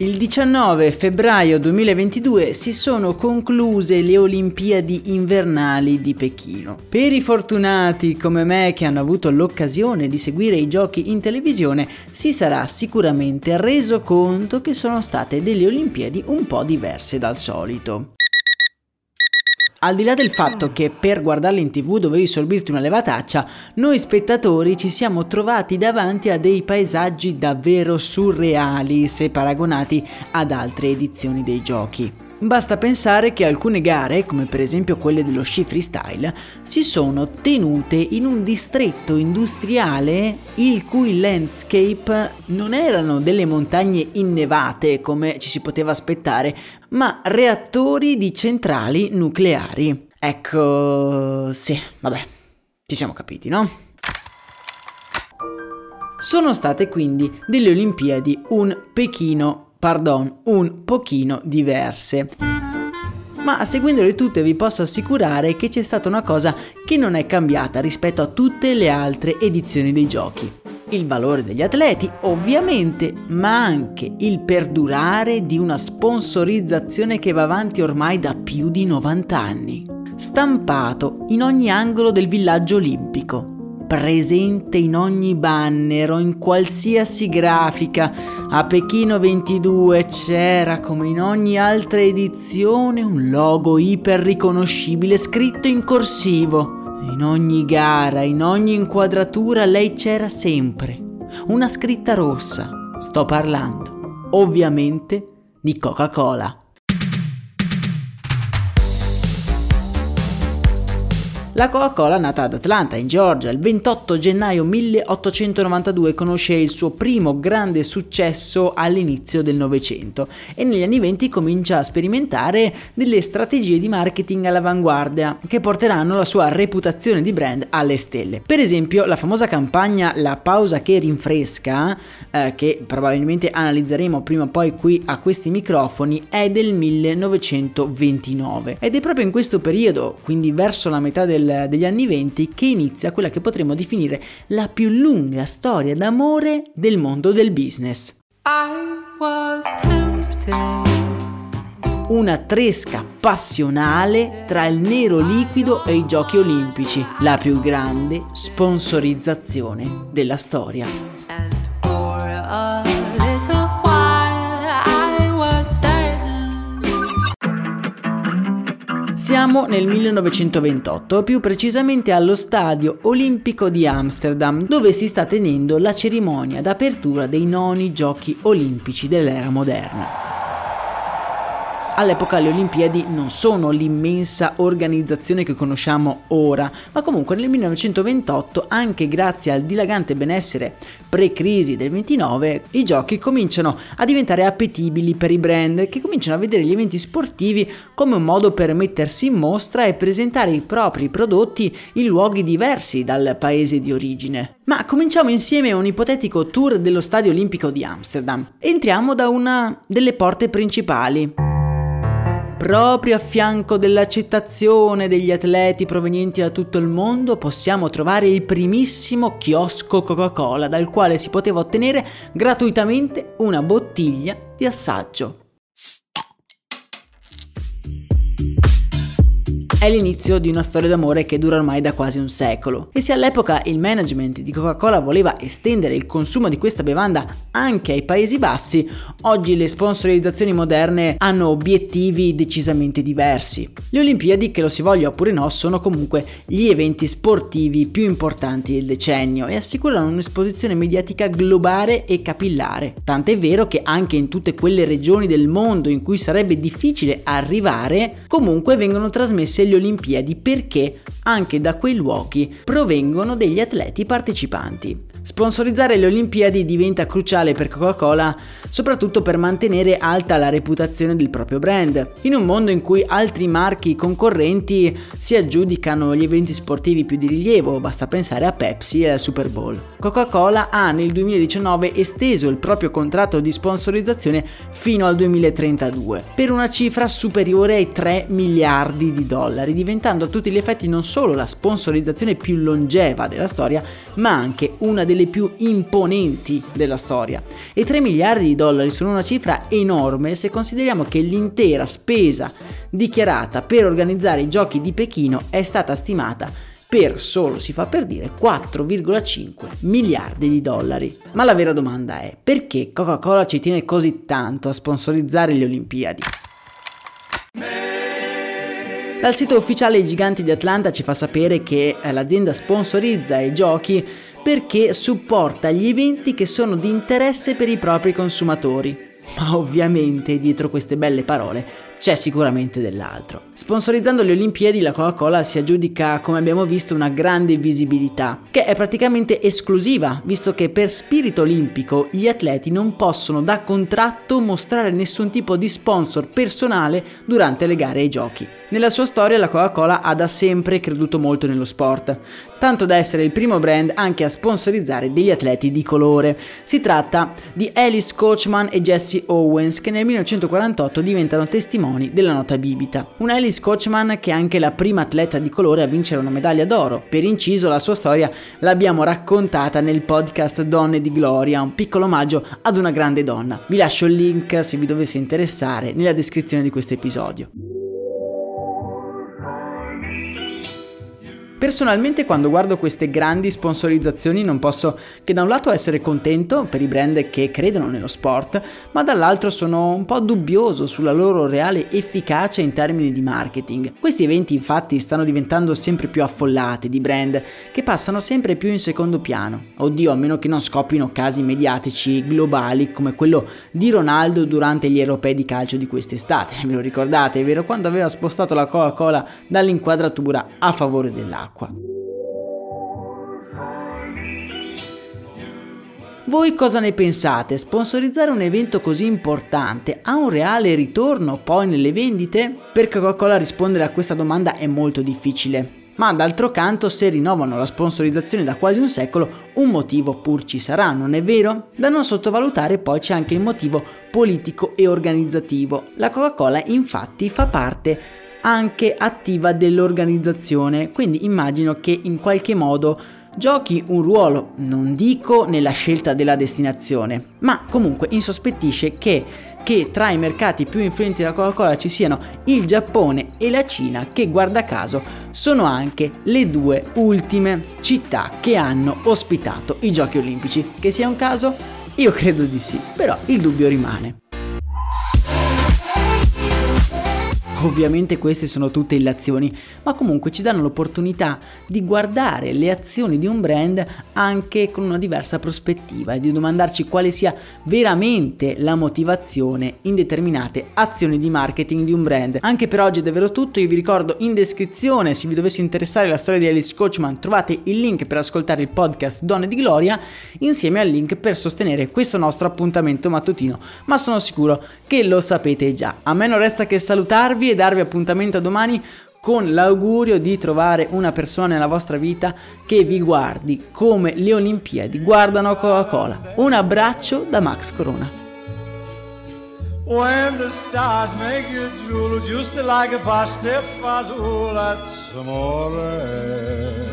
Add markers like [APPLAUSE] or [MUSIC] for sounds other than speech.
Il 19 febbraio 2022 si sono concluse le Olimpiadi invernali di Pechino. Per i fortunati come me che hanno avuto l'occasione di seguire i giochi in televisione, si sarà sicuramente reso conto che sono state delle Olimpiadi un po' diverse dal solito. Al di là del fatto che per guardarle in tv dovevi sorbirti una levataccia, noi spettatori ci siamo trovati davanti a dei paesaggi davvero surreali se paragonati ad altre edizioni dei giochi. Basta pensare che alcune gare, come per esempio quelle dello sci freestyle, si sono tenute in un distretto industriale il cui landscape non erano delle montagne innevate come ci si poteva aspettare, ma reattori di centrali nucleari. Ecco, sì, vabbè, ci siamo capiti, no? Sono state quindi delle Olimpiadi un Pechino pardon, un pochino diverse. Ma seguendole tutte vi posso assicurare che c'è stata una cosa che non è cambiata rispetto a tutte le altre edizioni dei giochi. Il valore degli atleti, ovviamente, ma anche il perdurare di una sponsorizzazione che va avanti ormai da più di 90 anni. Stampato in ogni angolo del villaggio olimpico, presente in ogni banner o in qualsiasi grafica. A Pechino 22 c'era, come in ogni altra edizione, un logo iper riconoscibile scritto in corsivo. In ogni gara, in ogni inquadratura, lei c'era sempre. Una scritta rossa. Sto parlando, ovviamente, di Coca-Cola. La Coca-Cola, nata ad Atlanta, in Georgia, il 28 gennaio 1892, conosce il suo primo grande successo all'inizio del Novecento e negli anni 20 comincia a sperimentare delle strategie di marketing all'avanguardia che porteranno la sua reputazione di brand alle stelle. Per esempio, la famosa campagna La pausa che rinfresca, eh, che probabilmente analizzeremo prima o poi qui a questi microfoni, è del 1929 ed è proprio in questo periodo, quindi verso la metà del degli anni venti che inizia quella che potremmo definire la più lunga storia d'amore del mondo del business. Una tresca passionale tra il nero liquido e i giochi olimpici, la più grande sponsorizzazione della storia. Siamo nel 1928, più precisamente allo Stadio Olimpico di Amsterdam, dove si sta tenendo la cerimonia d'apertura dei noni giochi olimpici dell'era moderna. All'epoca le Olimpiadi non sono l'immensa organizzazione che conosciamo ora, ma comunque nel 1928, anche grazie al dilagante benessere pre-crisi del 29, i giochi cominciano a diventare appetibili per i brand che cominciano a vedere gli eventi sportivi come un modo per mettersi in mostra e presentare i propri prodotti in luoghi diversi dal paese di origine. Ma cominciamo insieme un ipotetico tour dello Stadio Olimpico di Amsterdam. Entriamo da una delle porte principali. Proprio a fianco dell'accettazione degli atleti provenienti da tutto il mondo possiamo trovare il primissimo chiosco Coca-Cola dal quale si poteva ottenere gratuitamente una bottiglia di assaggio. È l'inizio di una storia d'amore che dura ormai da quasi un secolo e se all'epoca il management di Coca-Cola voleva estendere il consumo di questa bevanda anche ai Paesi Bassi, oggi le sponsorizzazioni moderne hanno obiettivi decisamente diversi. Le Olimpiadi, che lo si voglia oppure no, sono comunque gli eventi sportivi più importanti del decennio e assicurano un'esposizione mediatica globale e capillare. Tant'è vero che anche in tutte quelle regioni del mondo in cui sarebbe difficile arrivare, comunque vengono trasmesse delle Olimpiadi perché anche da quei luoghi provengono degli atleti partecipanti. Sponsorizzare le Olimpiadi diventa cruciale per Coca-Cola soprattutto per mantenere alta la reputazione del proprio brand, in un mondo in cui altri marchi concorrenti si aggiudicano gli eventi sportivi più di rilievo, basta pensare a Pepsi e al Super Bowl. Coca-Cola ha nel 2019 esteso il proprio contratto di sponsorizzazione fino al 2032, per una cifra superiore ai 3 miliardi di dollari, diventando a tutti gli effetti non solo la sponsorizzazione più longeva della storia, ma anche una delle più imponenti della storia. E 3 miliardi di dollari sono una cifra enorme se consideriamo che l'intera spesa dichiarata per organizzare i giochi di Pechino è stata stimata per solo, si fa per dire, 4,5 miliardi di dollari. Ma la vera domanda è perché Coca-Cola ci tiene così tanto a sponsorizzare le Olimpiadi? Dal sito ufficiale I Giganti di Atlanta ci fa sapere che eh, l'azienda sponsorizza i giochi perché supporta gli eventi che sono di interesse per i propri consumatori. Ma ovviamente dietro queste belle parole c'è sicuramente dell'altro. Sponsorizzando le Olimpiadi la Coca-Cola si aggiudica, come abbiamo visto, una grande visibilità, che è praticamente esclusiva, visto che per spirito olimpico gli atleti non possono da contratto mostrare nessun tipo di sponsor personale durante le gare ai giochi. Nella sua storia la Coca-Cola ha da sempre creduto molto nello sport, tanto da essere il primo brand anche a sponsorizzare degli atleti di colore. Si tratta di Alice Coachman e Jesse Owens che nel 1948 diventano testimoni della nota bibita. Un Alice Coachman che è anche la prima atleta di colore a vincere una medaglia d'oro. Per inciso la sua storia l'abbiamo raccontata nel podcast Donne di Gloria, un piccolo omaggio ad una grande donna. Vi lascio il link se vi dovesse interessare nella descrizione di questo episodio. Personalmente quando guardo queste grandi sponsorizzazioni non posso che da un lato essere contento per i brand che credono nello sport, ma dall'altro sono un po' dubbioso sulla loro reale efficacia in termini di marketing. Questi eventi infatti stanno diventando sempre più affollati di brand che passano sempre più in secondo piano. Oddio, a meno che non scoppino casi mediatici globali come quello di Ronaldo durante gli europei di calcio di quest'estate. [LAUGHS] Ve lo ricordate, è vero? Quando aveva spostato la Coca-Cola dall'inquadratura a favore dell'acqua acqua. Voi cosa ne pensate? Sponsorizzare un evento così importante ha un reale ritorno poi nelle vendite? Per Coca-Cola rispondere a questa domanda è molto difficile. Ma d'altro canto, se rinnovano la sponsorizzazione da quasi un secolo, un motivo pur ci sarà, non è vero? Da non sottovalutare poi c'è anche il motivo politico e organizzativo. La Coca-Cola infatti fa parte anche attiva dell'organizzazione, quindi immagino che in qualche modo giochi un ruolo, non dico nella scelta della destinazione, ma comunque insospettisce che, che tra i mercati più influenti della Coca-Cola ci siano il Giappone e la Cina, che guarda caso sono anche le due ultime città che hanno ospitato i giochi olimpici. Che sia un caso? Io credo di sì, però il dubbio rimane. Ovviamente queste sono tutte illazioni, ma comunque ci danno l'opportunità di guardare le azioni di un brand anche con una diversa prospettiva e di domandarci quale sia veramente la motivazione in determinate azioni di marketing di un brand. Anche per oggi è davvero tutto, io vi ricordo in descrizione se vi dovesse interessare la storia di Alice Coachman trovate il link per ascoltare il podcast Donne di Gloria insieme al link per sostenere questo nostro appuntamento mattutino, ma sono sicuro che lo sapete già. A me non resta che salutarvi e darvi appuntamento a domani con l'augurio di trovare una persona nella vostra vita che vi guardi come le Olimpiadi guardano Coca-Cola. Un abbraccio da Max Corona. When the stars make you drool just like a pasta fazool, that's amore.